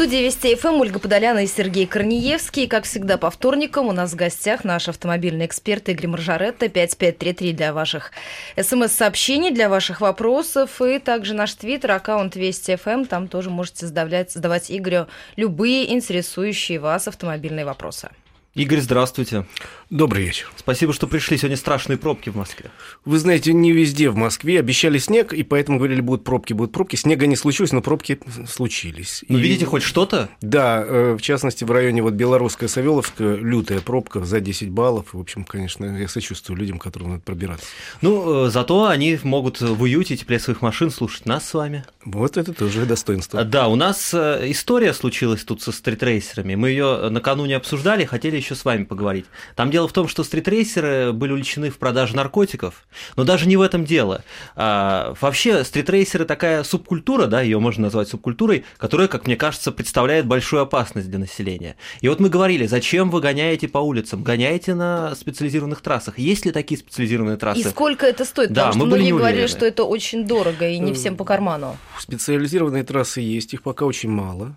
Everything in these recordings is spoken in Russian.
студии Вести ФМ Ольга Подоляна и Сергей Корнеевский. Как всегда, по вторникам у нас в гостях наш автомобильный эксперт Игорь Маржаретта. 5533 для ваших смс-сообщений, для ваших вопросов. И также наш твиттер, аккаунт Вести ФМ. Там тоже можете задавать, задавать Игорю любые интересующие вас автомобильные вопросы. Игорь, здравствуйте. Добрый вечер. Спасибо, что пришли. Сегодня страшные пробки в Москве. Вы знаете, не везде в Москве обещали снег, и поэтому говорили, будут пробки, будут пробки. Снега не случилось, но пробки случились. Ну, и... видите хоть что-то? Да, э, в частности, в районе вот Белорусская, Савеловская, лютая пробка за 10 баллов. В общем, конечно, я сочувствую людям, которым надо пробираться. Ну, э, зато они могут в уюте, тепле своих машин слушать нас с вами. Вот это тоже достоинство. Да, у нас э, история случилась тут со стритрейсерами. Мы ее накануне обсуждали, хотели еще с вами поговорить. Там дело в том, что стритрейсеры были увлечены в продаже наркотиков, но даже не в этом дело. А, вообще, стритрейсеры такая субкультура, да, ее можно назвать субкультурой, которая, как мне кажется, представляет большую опасность для населения. И вот мы говорили, зачем вы гоняете по улицам? Гоняете на специализированных трассах. Есть ли такие специализированные трассы? И сколько это стоит? Да, Потому мы что были многие не говорили, что это очень дорого и не всем по карману. Специализированные трассы есть, их пока очень мало.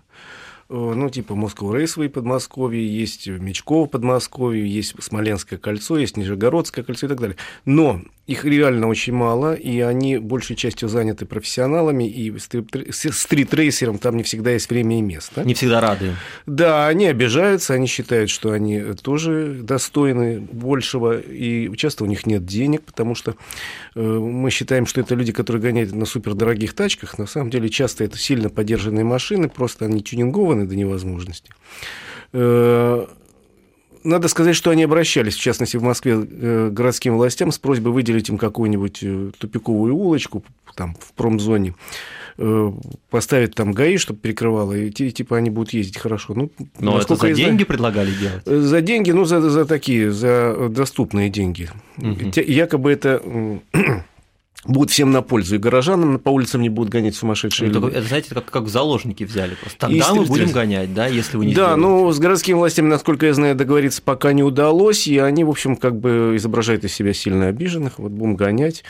Э, Ну, типа Москва Рейсовый Подмосковье, есть Мечково Подмосковье, есть Смоленское кольцо, есть Нижегородское кольцо и так далее. Но их реально очень мало, и они большей частью заняты профессионалами, и стритрейсерам там не всегда есть время и место. Не всегда рады. Да, они обижаются, они считают, что они тоже достойны большего, и часто у них нет денег, потому что э, мы считаем, что это люди, которые гоняют на супердорогих тачках. На самом деле часто это сильно поддержанные машины, просто они тюнингованы до невозможности. Э, Надо сказать, что они обращались, в частности, в Москве, э, к городским властям с просьбой выделить им какую-нибудь э, тупиковую улочку там, в промзоне, э, поставить там ГАИ, чтобы перекрывало, и ти- типа они будут ездить хорошо. Ну, Но это за я знаю- деньги предлагали делать. Э, За деньги, ну, за, за такие, за доступные деньги. Те- Якобы это будет всем на пользу. И горожанам по улицам не будут гонять сумасшедшие Ну, люди. Это, знаете, как, как в заложники взяли просто. И Тогда мы будем гонять, да, если вы не Да, сделаете. но с городскими властями, насколько я знаю, договориться пока не удалось, и они, в общем, как бы изображают из себя сильно обиженных, вот будем гонять.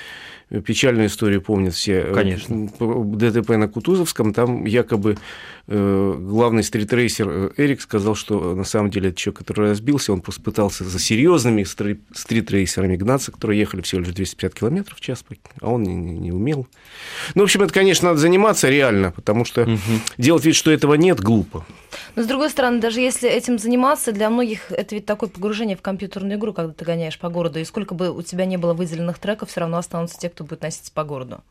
Печальную историю помнят все. Конечно. ДТП на Кутузовском, там якобы э, главный стритрейсер э, Эрик сказал, что на самом деле это человек, который разбился, он просто пытался за серьезными стри- стритрейсерами гнаться, которые ехали всего лишь 250 километров в час, а он не, не- не умел. Ну, в общем, это, конечно, надо заниматься реально, потому что Мгм. делать вид, что этого нет, глупо. Но с другой стороны, даже если этим заниматься, для многих это ведь такое погружение в компьютерную игру, когда ты гоняешь по городу, и сколько бы у тебя не было выделенных треков, все равно останутся те, кто будет носиться по городу.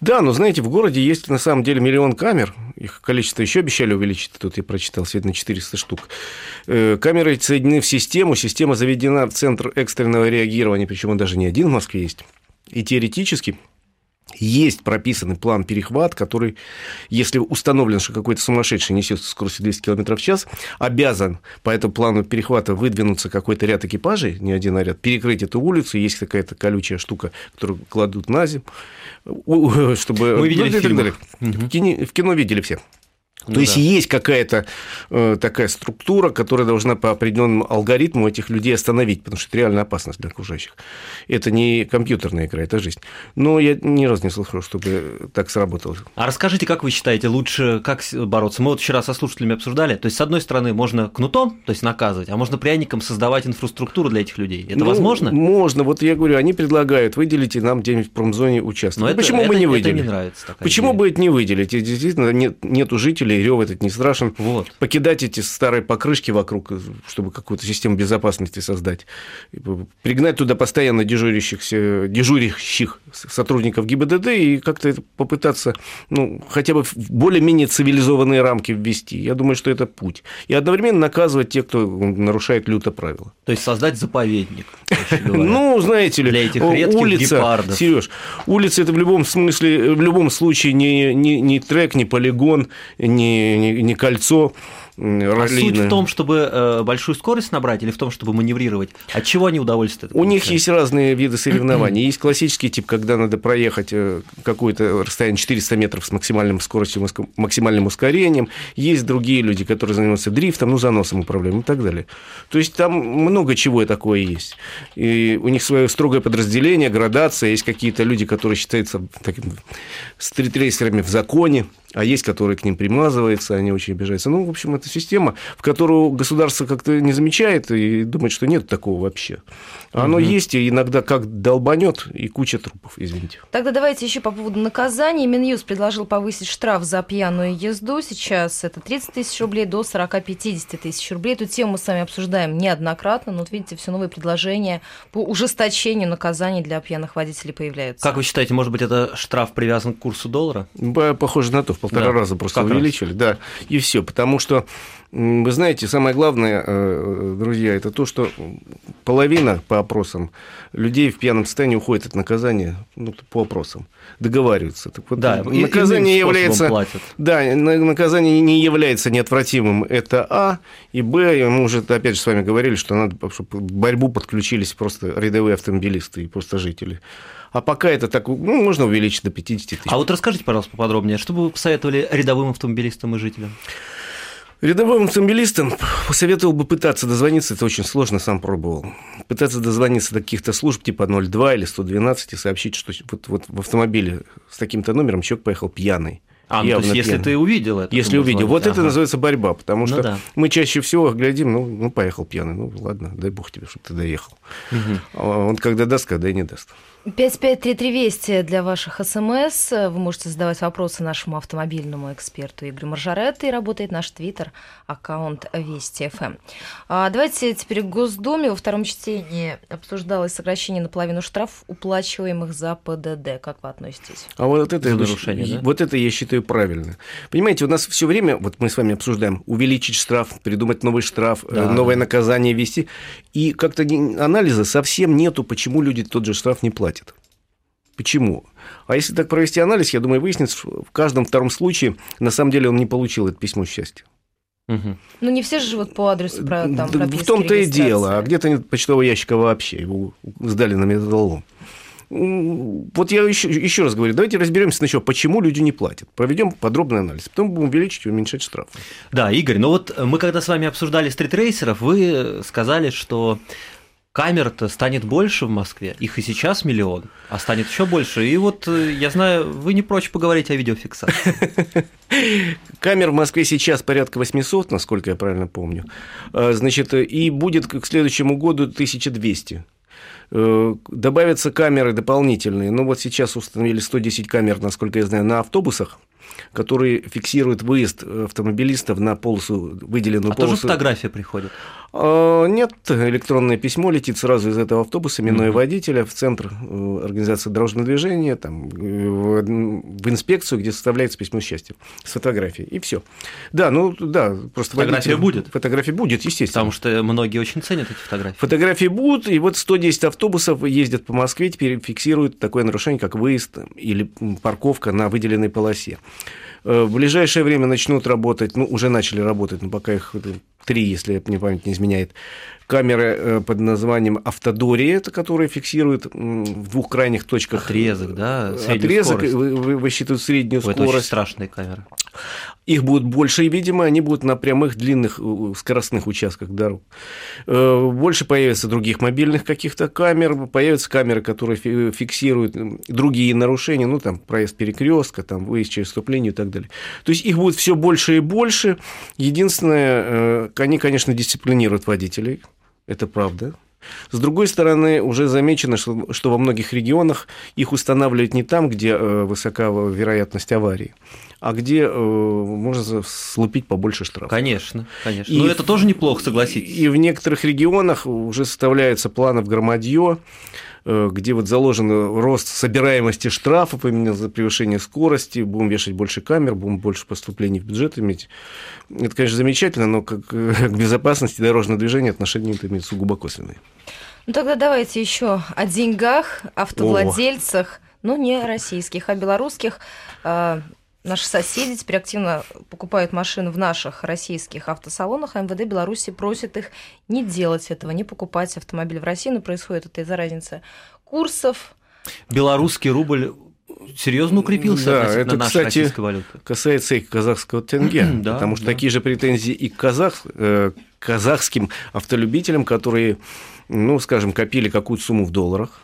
Да, но знаете, в городе есть на самом деле миллион камер. Их количество еще обещали увеличить. Тут я прочитал, сегодня на 400 штук. Э, Камеры соединены в систему. Система заведена в центр экстренного реагирования, причем он даже не один в Москве есть. И теоретически есть прописанный план перехват, который, если установлено, что какой-то сумасшедший несет со скоростью 200 км в час, обязан по этому плану перехвата выдвинуться какой-то ряд экипажей, не один а ряд, перекрыть эту улицу, есть какая-то колючая штука, которую кладут на землю, чтобы... Мы видели ну, в в кино видели все. Ну То есть да. есть какая-то э, такая структура, которая должна по определенному алгоритму этих людей остановить, потому что это реально опасность для окружающих. Это не компьютерная игра, это жизнь. Но я ни разу не слышал, чтобы так сработало. А расскажите, как вы считаете, лучше как бороться? Мы вот вчера со слушателями обсуждали. То есть, с одной стороны, можно кнутом, то есть наказывать, а можно пряником создавать инфраструктуру для этих людей. Это Ну, возможно? Можно. Вот я говорю, они предлагают, выделите нам где-нибудь в промзоне участок. Но Ну, это- почему это- бы не это выделили? не нравится такая Почему идея. бы это не выделить? Действительно, нет, нету жителей, рев этот не страшен. Вот. Покидать эти старые покрышки вокруг, чтобы какую-то систему безопасности создать. И Пригнать туда постоянно дежурящихся, дежурящих сотрудников ГИБДД и как-то попытаться, ну, хотя бы в более-менее цивилизованные рамки ввести. Я думаю, что это путь. И одновременно наказывать тех, кто нарушает люто правила. То есть создать заповедник. Ну, знаете ли, Для этих редких улица, гепардов. Сереж, улица это в любом смысле, в любом случае не, не, не трек, не полигон, не, не, не кольцо м, А суть в том, чтобы э, большую скорость набрать или в том, чтобы маневрировать? От чего они удовольствие? У них есть разные виды соревнований. Есть классический тип, когда надо проехать э, какое-то расстояние 400 метров с максимальным скоростью, максимальным ускорением. Есть другие люди, которые занимаются дрифтом, ну, заносом управлением и так далее. То есть там много чего такое есть. И у них свое строгое подразделение, градация. Есть какие-то люди, которые считаются такими стритрейсерами в законе. А есть, которые к ним примазываются, они очень обижаются. Ну, в общем, это система, в которую государство как-то не замечает и думает, что нет такого вообще. Оно угу. есть, и иногда как долбанет, и куча трупов, извините. Тогда давайте еще по поводу наказаний. Минюст предложил повысить штраф за пьяную езду. Сейчас это 30 тысяч рублей до 40-50 тысяч рублей. Эту тему мы с вами обсуждаем неоднократно, но вот видите, все новые предложения по ужесточению наказаний для пьяных водителей появляются. Как вы считаете, может быть, это штраф привязан к курсу доллара? Похоже на то, полтора да. раза просто увеличили. Раз. Да, и все. Потому что вы знаете, самое главное, э, друзья, это то, что половина по опросам людей в пьяном состоянии уходит от наказания ну, по опросам, договариваются. Так вот, да, наказание является, платят. да, наказание не является неотвратимым. Это А и Б. Мы уже опять же с вами говорили, что надо, чтобы в борьбу подключились просто рядовые автомобилисты и просто жители. А пока это так, ну, можно увеличить до 50 тысяч. А вот расскажите, пожалуйста, поподробнее, что бы вы посоветовали рядовым автомобилистам и жителям? Рядовым автомобилистам посоветовал бы пытаться дозвониться, это очень сложно, сам пробовал. Пытаться дозвониться до каких-то служб типа 02 или 112 и сообщить, что вот, вот в автомобиле с таким-то номером человек поехал пьяный. А, ну, то есть, если ты увидел это. Если увидел. Вот ага. это называется борьба, потому ну что ну, да. мы чаще всего глядим, ну, ну, поехал пьяный, ну, ладно, дай бог тебе, чтобы ты доехал. Угу. Он когда даст, когда и не даст. 553320 для ваших СМС. Вы можете задавать вопросы нашему автомобильному эксперту Игорю Маржаретто. И работает наш твиттер, аккаунт Вести ФМ. А давайте теперь к Госдуме. Во втором чтении обсуждалось сокращение наполовину штраф, уплачиваемых за ПДД. Как вы относитесь? А вот это, нарушение, да? вот это я считаю правильно. Понимаете, у нас все время, вот мы с вами обсуждаем, увеличить штраф, придумать новый штраф, э, да. новое наказание ввести. И как-то анализа совсем нету, почему люди тот же штраф не платят платит. Почему? А если так провести анализ, я думаю, выяснится, что в каждом втором случае на самом деле он не получил это письмо счастья. Угу. Ну, не все же живут по адресу про, там, В том-то и дело. А где-то нет почтового ящика вообще. Его сдали на металлолом. Вот я еще, еще раз говорю, давайте разберемся сначала, почему люди не платят. Проведем подробный анализ, потом будем увеличить и уменьшать штрафы. Да, Игорь, ну вот мы когда с вами обсуждали стритрейсеров, вы сказали, что камер-то станет больше в Москве. Их и сейчас миллион, а станет еще больше. И вот э, я знаю, вы не прочь поговорить о видеофиксации. Камер в Москве сейчас порядка 800, насколько я правильно помню. А, значит, и будет к следующему году 1200. Э, добавятся камеры дополнительные. Ну, вот сейчас установили 110 камер, насколько я знаю, на автобусах которые фиксируют выезд автомобилистов на полосу, выделенную а полосу. тоже фотография приходит? А, нет, электронное письмо летит сразу из этого автобуса, минуя mm-hmm. водителя в центр э, организации дорожного движения, там, э, в инспекцию, где составляется письмо счастья с фотографией, и все. Да, ну да, просто фотография водитель... будет. Фотография будет, естественно. Потому что многие очень ценят эти фотографии. Фотографии будут, и вот 110 автобусов ездят по Москве, теперь фиксируют такое нарушение, как выезд или парковка на выделенной полосе. Э, в ближайшее время начнут работать, ну, уже начали работать, но пока их три, если мне память не изменяет, камеры э, под названием Автодори, это которые фиксируют в двух крайних точках. Отрезок, да? Отрезок, скорость. высчитывают среднюю Ой, скорость. Это очень страшные камеры. Их будет больше, и, видимо, они будут на прямых длинных э, скоростных участках дорог. Э, больше появится других мобильных каких-то камер, появятся камеры, которые фиксируют другие нарушения, ну, там, проезд перекрестка, там, выезд через вступление и так далее. То есть их будет все больше и больше. Единственное, они, конечно, дисциплинируют водителей, это правда. С другой стороны, уже замечено, что, что во многих регионах их устанавливают не там, где э, высока вероятность аварии, а где э, можно слупить побольше штрафов. Конечно, конечно. И Но это тоже неплохо, согласитесь. И в некоторых регионах уже составляются планы в громадье, где вот заложен рост собираемости штрафов именно за превышение скорости, будем вешать больше камер, будем больше поступлений в бюджет иметь. Это, конечно, замечательно, но как к безопасности дорожного движения отношения это имеет сугубо косвенные. Ну тогда давайте еще о деньгах, автовладельцах, О. ну не российских, а белорусских. Наши соседи теперь активно покупают машины в наших российских автосалонах, а МВД Беларуси просит их не делать этого, не покупать автомобиль в России, но происходит это из-за разницы курсов. Белорусский рубль серьезно укрепился да, это, нашей кстати, российской валюты. касается и казахского тенге, да, потому что да. такие же претензии и к казах, э, казахским автолюбителям, которые, ну, скажем, копили какую-то сумму в долларах,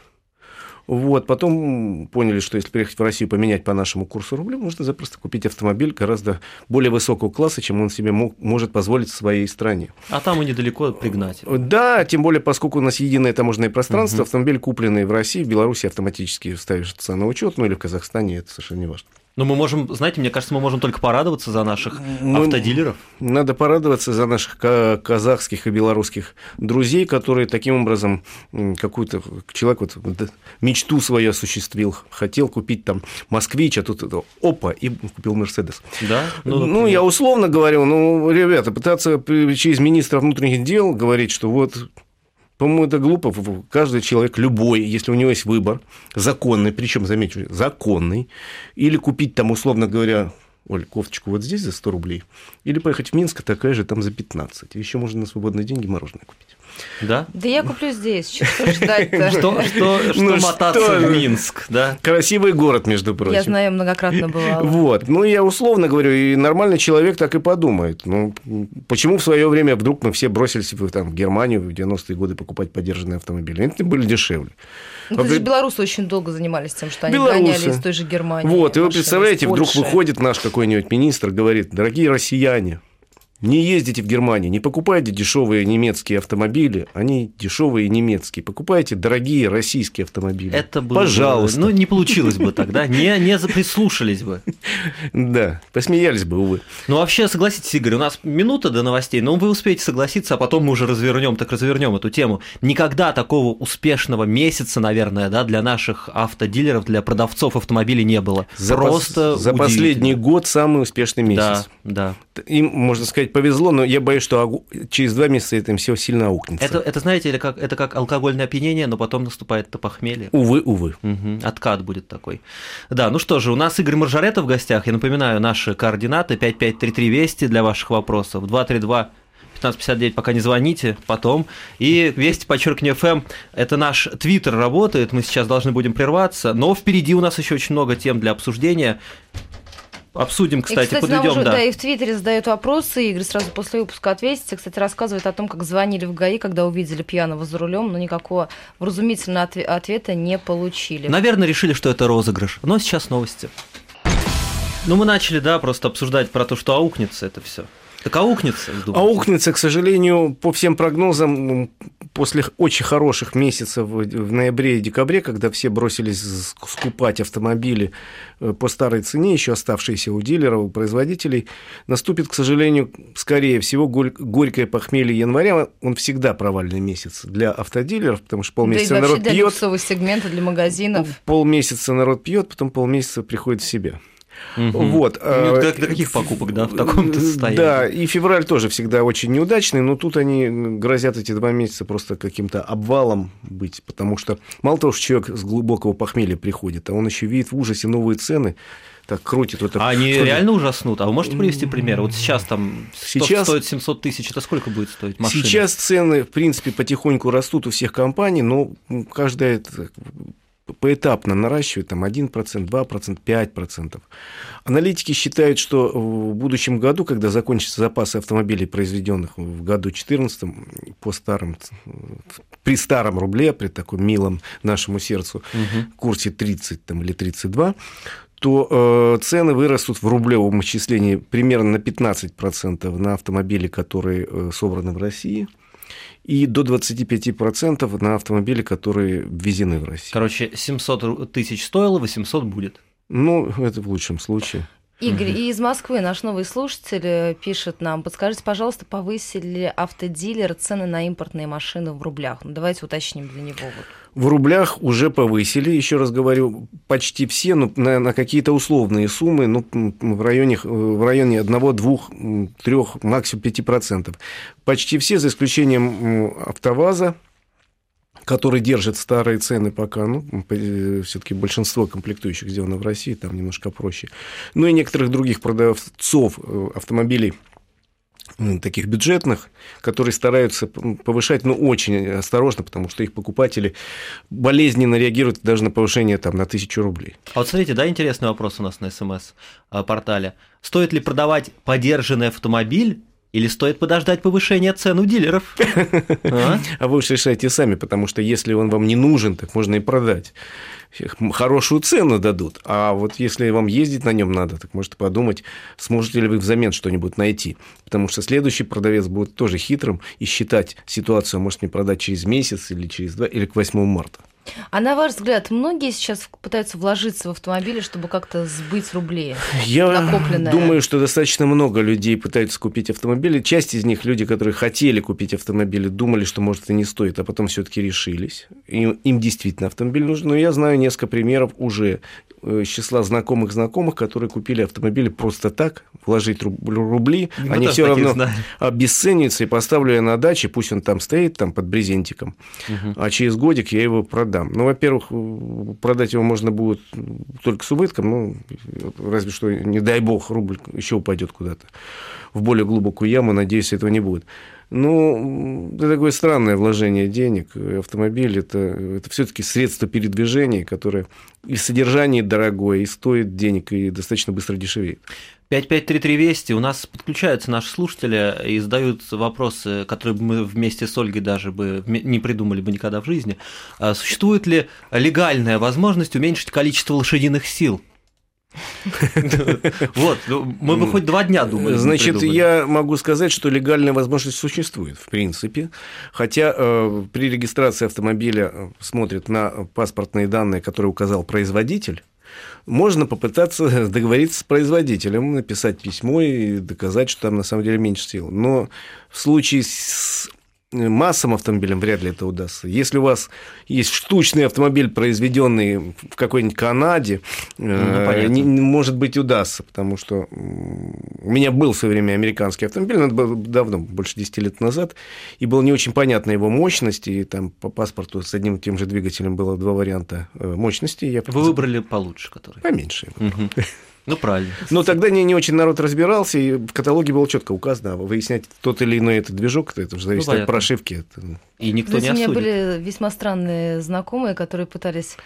Вот, потом поняли, что если приехать в Россию поменять по нашему курсу рубля, можно запросто купить автомобиль гораздо более высокого класса, чем он себе мог, может позволить в своей стране. А там и недалеко пригнать. Да, тем более, поскольку у нас единое таможенное пространство, угу. автомобиль, купленный в России, в Беларуси автоматически ставишься на учет, ну или в Казахстане, это совершенно не важно. Но мы можем, знаете, мне кажется, мы можем только порадоваться за наших ну, автодилеров. Надо порадоваться за наших казахских и белорусских друзей, которые таким образом какой-то человек вот мечту свою осуществил, хотел купить там москвич, а тут опа, и купил Мерседес. Да? Ну, ну я условно говорю, ну, ребята, пытаться через министра внутренних дел говорить, что вот по-моему, это глупо. Каждый человек, любой, если у него есть выбор, законный, причем, замечу, законный, или купить там, условно говоря, Оль, кофточку вот здесь за 100 рублей, или поехать в Минск, такая же там за 15. Еще можно на свободные деньги мороженое купить. Да? Да я куплю здесь. Что ждать-то? Что, что, что ну, мотаться что? в Минск, да? Красивый город, между прочим. Я знаю, многократно бывала. Вот. Ну, я условно говорю, и нормальный человек так и подумает. Ну, почему в свое время вдруг мы все бросились в, там, в Германию в 90-е годы покупать поддержанные автомобили? Они были дешевле. Ну, потому что белорусы очень долго занимались тем, что они белорусы. гоняли из той же Германии. Вот, и вы представляете, вдруг выходит наш какой-нибудь министр, говорит, дорогие россияне, не ездите в Германию, не покупайте дешевые немецкие автомобили, они дешевые немецкие. Покупайте дорогие российские автомобили. Это было Пожалуйста. Бы, ну, не получилось бы тогда, не, не прислушались бы. Да, посмеялись бы, увы. Ну, вообще, согласитесь, Игорь, у нас минута до новостей, но вы успеете согласиться, а потом мы уже развернем, так развернем эту тему. Никогда такого успешного месяца, наверное, да, для наших автодилеров, для продавцов автомобилей не было. За Просто пос... За последний год самый успешный месяц. Да, да. Им, можно сказать, сказать, повезло, но я боюсь, что через два месяца это все сильно аукнется. Это, это знаете, это как, это как алкогольное опьянение, но потом наступает то похмелье. Увы, увы. Угу, откат будет такой. Да, ну что же, у нас Игорь Маржарета в гостях. Я напоминаю, наши координаты 5533 Вести для ваших вопросов. 232 1559, пока не звоните, потом. И Вести, подчеркивание, ФМ, это наш твиттер работает, мы сейчас должны будем прерваться, но впереди у нас еще очень много тем для обсуждения. Обсудим, кстати, и, кстати подведем, уже, да. да. И в Твиттере задают вопросы, Игорь сразу после выпуска ответите. Кстати, рассказывает о том, как звонили в ГАИ, когда увидели пьяного за рулем, но никакого вразумительного ответа не получили. Наверное, решили, что это розыгрыш. Но сейчас новости. Ну, мы начали, да, просто обсуждать про то, что аукнется это все. Так аукнется? Аукнется, к сожалению, по всем прогнозам, после очень хороших месяцев в ноябре и декабре, когда все бросились скупать автомобили э, по старой цене, еще оставшиеся у дилеров, у производителей, наступит, к сожалению, скорее всего, горькое похмелье января. Он всегда провальный месяц для автодилеров, потому что полмесяца да народ для пьет. сегмента, для магазинов. Полмесяца народ пьет, потом полмесяца приходит в себя. Угу. Вот. Ну, для каких покупок, да, в таком состоянии? Да, и февраль тоже всегда очень неудачный, но тут они грозят эти два месяца просто каким-то обвалом быть, потому что мало того, что человек с глубокого похмелья приходит, а он еще видит в ужасе новые цены, так крутит. Вот а они реально ужаснут? А вы можете привести пример? Вот сейчас там сейчас, стоит 700 тысяч, это сколько будет стоить машина? Сейчас цены, в принципе, потихоньку растут у всех компаний, но каждая поэтапно наращивать там 1%, 2%, 5%. Аналитики считают, что в будущем году, когда закончатся запасы автомобилей, произведенных в году 2014, по старым, при старом рубле, при таком милом нашему сердцу угу. курсе 30 там, или 32, то э, цены вырастут в рублевом исчислении примерно на 15% на автомобили, которые э, собраны в России – и до 25% на автомобили, которые ввезены в Россию. Короче, 700 тысяч стоило, 800 будет. Ну, это в лучшем случае. Игорь, и из Москвы наш новый слушатель э, пишет нам, подскажите, пожалуйста, повысили автодилер цены на импортные машины в рублях? Ну, давайте уточним для него. Вот. В рублях уже повысили, еще раз говорю, почти все, но на, на какие-то условные суммы, ну, в районе, в районе 1, 2, 3, максимум 5%. Почти все, за исключением АвтоВАЗа, который держит старые цены пока, ну, все-таки большинство комплектующих сделано в России, там немножко проще. Ну и некоторых других продавцов э, автомобилей таких бюджетных, которые стараются повышать, но ну, очень осторожно, потому что их покупатели болезненно реагируют даже на повышение там, на тысячу рублей. А вот смотрите, да, интересный вопрос у нас на СМС-портале. Стоит ли продавать подержанный автомобиль Или стоит подождать повышения цен у дилеров? А? а вы уж решайте сами, потому что если он вам не нужен, так можно и продать. Хорошую цену дадут. А вот если вам ездить на нем надо, так можете подумать, сможете ли вы взамен что-нибудь найти. Потому что следующий продавец будет тоже хитрым и считать ситуацию, может не продать через месяц или через два, или к 8 марта. А на ваш взгляд, многие сейчас пытаются вложиться в автомобили, чтобы как-то сбыть рубли? Я накопленное? думаю, что достаточно много людей пытаются купить автомобили. Часть из них люди, которые хотели купить автомобили, думали, что может это не стоит, а потом все-таки решились. Им, им действительно автомобиль нужен. Но я знаю несколько примеров уже из числа знакомых знакомых, которые купили автомобили просто так, вложить рубли, Мы они все равно знаем. обесценятся и поставлю я на даче, пусть он там стоит, там под брезентиком, угу. а через годик я его продам. Ну, во-первых, э, продать его можно будет только с убытком, ну, разве что, не дай бог, рубль еще упадет куда-то в более глубокую яму, надеюсь, этого не будет. Ну, это такое странное вложение денег. Автомобиль это, это все-таки средство передвижения, которое и в содержании дорогое, и стоит денег, и достаточно быстро дешевеет. 5533 Вести. У нас подключаются наши слушатели и задают вопросы, которые мы вместе с Ольгой даже бы не придумали бы никогда в жизни. А существует ли легальная возможность уменьшить количество лошадиных сил? Вот, ну, мы бы хоть два дня думали. Значит, я могу сказать, что легальная возможность существует, в принципе. Хотя э, при регистрации автомобиля э, смотрят на паспортные данные, которые указал производитель, можно попытаться договориться с производителем, написать письмо и доказать, что там на самом деле меньше сил. Но в случае с массам автомобилям вряд ли это удастся. Если у вас есть штучный автомобиль, произведенный в какой-нибудь Канаде, ну, э, не, может быть, удастся, потому что у меня был в свое время американский автомобиль, но это было давно, больше 10 лет назад, и было не очень понятно его мощности, и там по паспорту с одним и тем же двигателем было два варианта э, мощности. Я... Вы выбрали получше, который? Поменьше. Угу. Ну, правильно. Но тогда не, не очень народ разбирался, и в каталоге было четко указано, выяснять тот или иной этот движок, это же зависит ну, от прошивки. И никто Знаете, не осудит. У меня были весьма странные знакомые, которые пытались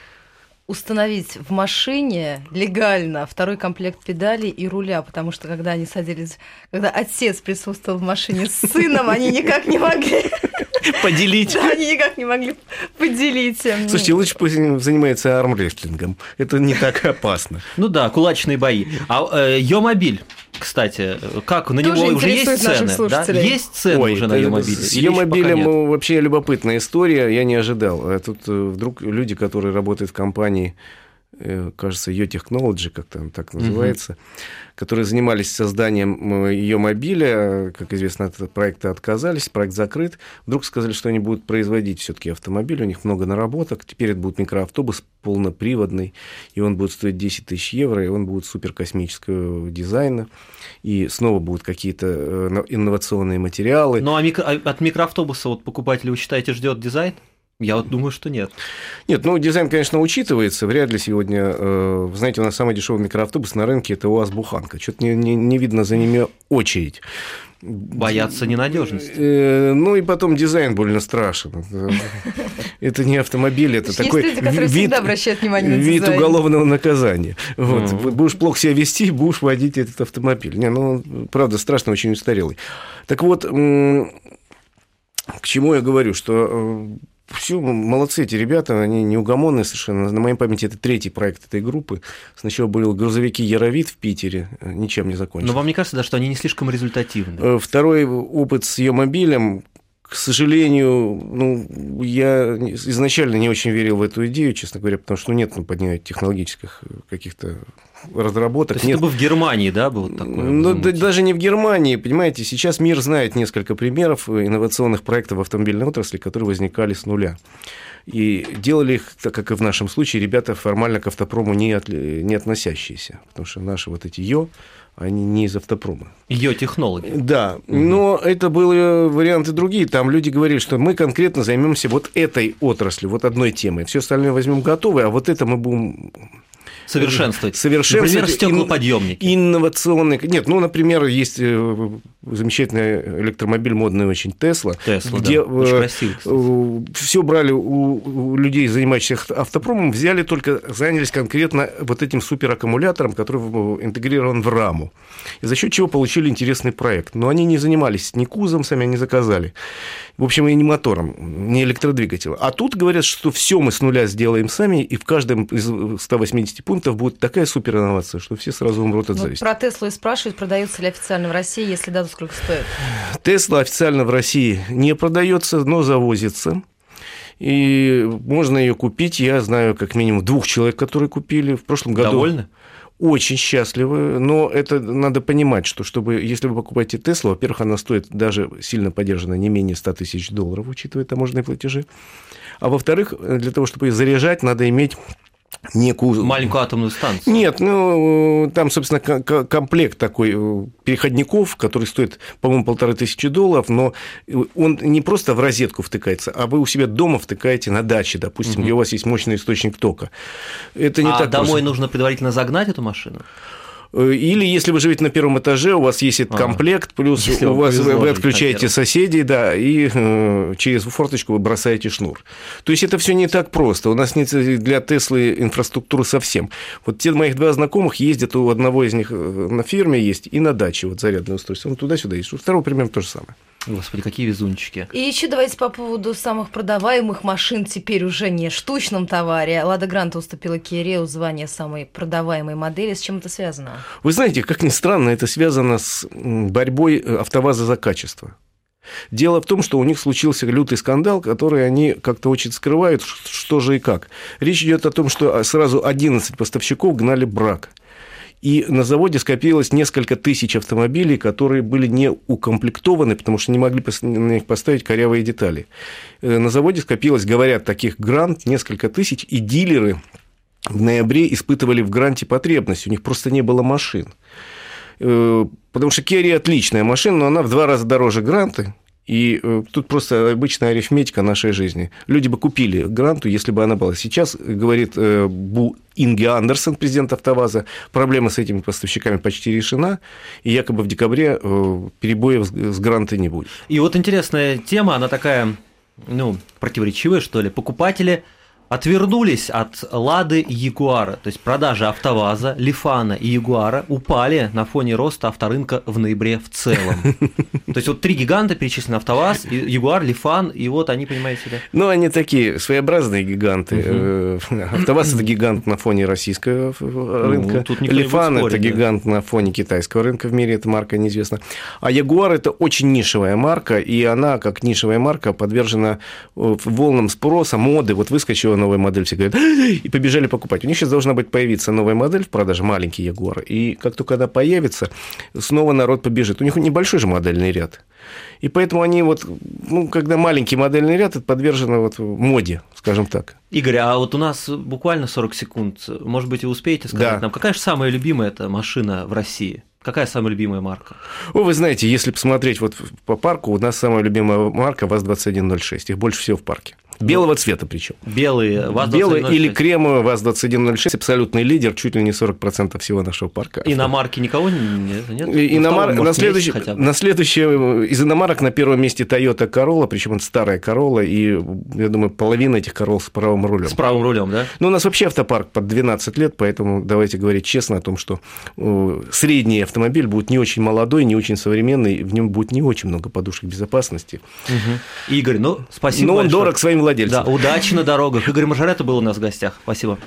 установить в машине легально второй комплект педалей и руля, потому что когда они садились, когда отец присутствовал в машине с сыном, они никак не могли Поделить. Да, они никак не могли поделить. Слушайте, лучше пусть занимается армрестлингом. Это не так опасно. Ну да, кулачные бои. А э, Йомобиль, кстати, как на него уже есть цены? Да? Есть цены Ой, уже на Йомобиле? С Йомобилем вообще любопытная история, я не ожидал. А тут э, вдруг люди, которые работают в компании Э, кажется, ее Technology, как там так называется, угу. которые занимались созданием ее мобиля. Как известно, от проекта отказались, проект закрыт. Вдруг сказали, что они будут производить все-таки автомобиль, у них много наработок. Теперь это будет микроавтобус полноприводный, и он будет стоить 10 тысяч евро, и он будет суперкосмического дизайна, и снова будут какие-то э, инновационные материалы. Ну, а, микро... а от микроавтобуса вот покупатель, вы считаете, ждет дизайн? Я вот думаю, что нет. Нет, ну дизайн, конечно, учитывается. Вряд ли сегодня, э, знаете, у нас самый дешевый микроавтобус на рынке это УАЗ Буханка. Что-то не, не, не видно за ними очередь. Боятся ненадежности. Э, ну и потом дизайн больно страшен. Это не автомобиль, это такой вид, вид уголовного наказания. Вот. Будешь плохо себя вести, будешь водить этот автомобиль. Не, ну, правда, страшно, очень устарелый. Так вот, к чему я говорю, что э, все, молодцы эти ребята, они неугомонные совершенно. На моей памяти это третий проект этой группы. Сначала были грузовики Яровит в Питере, э, ничем не закончился. Но вам не кажется, да, что они не слишком результативны? Э, второй опыт с ее мобилем, к сожалению, ну, я изначально не очень верил в эту идею, честно говоря, потому что ну, нет ну, поднять технологических каких-то разработок. То есть нет. это бы в Германии, да, было такое? Ну, да, даже не в Германии, понимаете, сейчас мир знает несколько примеров инновационных проектов в автомобильной отрасли, которые возникали с нуля. И делали их, так как и в нашем случае, ребята формально к автопрому не, от, не относящиеся, потому что наши вот эти ЙО, они не из автопрома. Ее технологии. Да, угу. но это были варианты другие. Там люди говорили, что мы конкретно займемся вот этой отраслью, вот одной темой. Все остальное возьмем готовое, а вот это мы будем совершенствовать. Совершенствовать. Например, стеклоподъемники. Инновационные. Нет, ну, например, есть э, замечательный электромобиль модный очень Тесла, Тесла, где да. Очень красивый, все брали у, людей, занимающихся автопромом, взяли только, занялись конкретно вот этим супераккумулятором, который интегрирован в раму. И за счет чего получили интересный проект. Но они не занимались ни кузом, сами они заказали. В общем, и не мотором, не электродвигателем. А тут говорят, что все мы с нуля сделаем сами, и в каждом из 180 пунктов будет такая суперинновация, что все сразу умрут от зависти. Вот про Теслу и спрашивают, продается ли официально в России, если да, то сколько стоит? Тесла официально в России не продается, но завозится. И можно ее купить. Я знаю как минимум двух человек, которые купили в прошлом году. Довольны? очень счастливы, но это надо понимать, что чтобы, если вы покупаете Теслу, во-первых, она стоит даже сильно поддержана не менее 100 тысяч долларов, учитывая таможенные платежи, а во-вторых, для того, чтобы ее заряжать, надо иметь некую... Маленькую атомную станцию. Нет, ну, там, собственно, комплект такой э, переходников, который стоит, по-моему, полторы тысячи долларов, но он не просто в розетку втыкается, а вы у себя дома втыкаете на даче, допустим, угу. где у вас есть мощный источник тока. Это не а так домой просто. нужно предварительно загнать эту машину? Э, или если вы живете на первом этаже, у вас есть этот а, комплект, плюс у вас вы, вы отключаете соседей, да, и э, через форточку вы бросаете шнур. То есть это все не так просто. У нас нет для Теслы инфраструктуры совсем. Вот те моих два знакомых ездят, у одного из них э, на фирме есть и на даче вот зарядное устройство. Он туда-сюда есть. У второго примерно то же самое. Господи, какие везунчики. И еще давайте по поводу самых продаваемых машин теперь уже не штучном товаре. Лада Гранта уступила Кирео звание самой продаваемой модели. С чем это связано? Вы знаете, как ни странно, это связано с борьбой э, АвтоВАЗа за качество. Дело в том, что у них случился лютый скандал, который они как-то очень скрывают, что же и как. Речь идет о том, что а, сразу 11 поставщиков гнали брак. И на заводе скопилось несколько тысяч автомобилей, которые были не укомплектованы, потому что не могли на них поставить корявые детали. Э, на заводе скопилось, говорят, таких грант несколько тысяч, и дилеры в ноябре испытывали в гранте потребность, у них просто не было машин. Э, потому что Керри отличная машина, но она в два раза дороже гранты, и э, тут просто обычная арифметика нашей жизни. Люди бы купили гранту, если бы она была. Сейчас, говорит э, Бу Инги Андерсон, президент АвтоВАЗа, проблема с этими поставщиками почти решена, и якобы в декабре э, перебоев с грантой не будет. И вот интересная тема, она такая, ну, противоречивая, что ли. Покупатели – отвернулись от Лады и Ягуара. То есть продажи АвтоВАЗа, Лифана и Ягуара упали на фоне роста авторынка в ноябре в целом. То есть вот три гиганта перечислены АвтоВАЗ, Ягуар, Лифан, и вот они, понимаете, да? Ну, они такие своеобразные гиганты. Э, АвтоВАЗ – это гигант на фоне российского ну, рынка. Лифан – это гигант на фоне китайского рынка в мире, эта марка неизвестна. А Ягуар – это очень нишевая марка, и она, как нишевая марка, подвержена э, волнам спроса, моды. Вот выскочила новая модель, все говорят, и побежали покупать. У них сейчас должна быть появиться новая модель в продаже, маленький Ягуар, и как только она появится, снова народ побежит. У них небольшой же модельный ряд. И поэтому они вот, ну, когда маленький модельный ряд, это подвержено вот моде, скажем так. Игорь, а вот у нас буквально 40 секунд. Может быть, вы успеете сказать да. нам, какая же самая любимая эта машина в России? Какая самая любимая марка? О, вы знаете, если посмотреть вот по парку, у нас самая любимая марка ВАЗ-2106. Их больше всего в парке. Белого цвета причем. Белые, ВАЗ Белый или кремовый ВАЗ-2106, абсолютный лидер, чуть ли не 40% всего нашего парка. Иномарки никого нет? нет? Иномар... на, следующий, на следующее, из иномарок на первом месте Toyota Corolla, причем это старая Corolla, и, я думаю, половина этих Corolla с правым рулем. С правым рулем, да? Ну, у нас вообще автопарк под 12 лет, поэтому давайте говорить честно о том, что средний автомобиль будет не очень молодой, не очень современный, в нем будет не очень много подушек безопасности. Угу. Игорь, ну, спасибо Но он большое. дорог своим владельцам. Да, удачи на дорогах. Игорь Мажорета был у нас в гостях. Спасибо.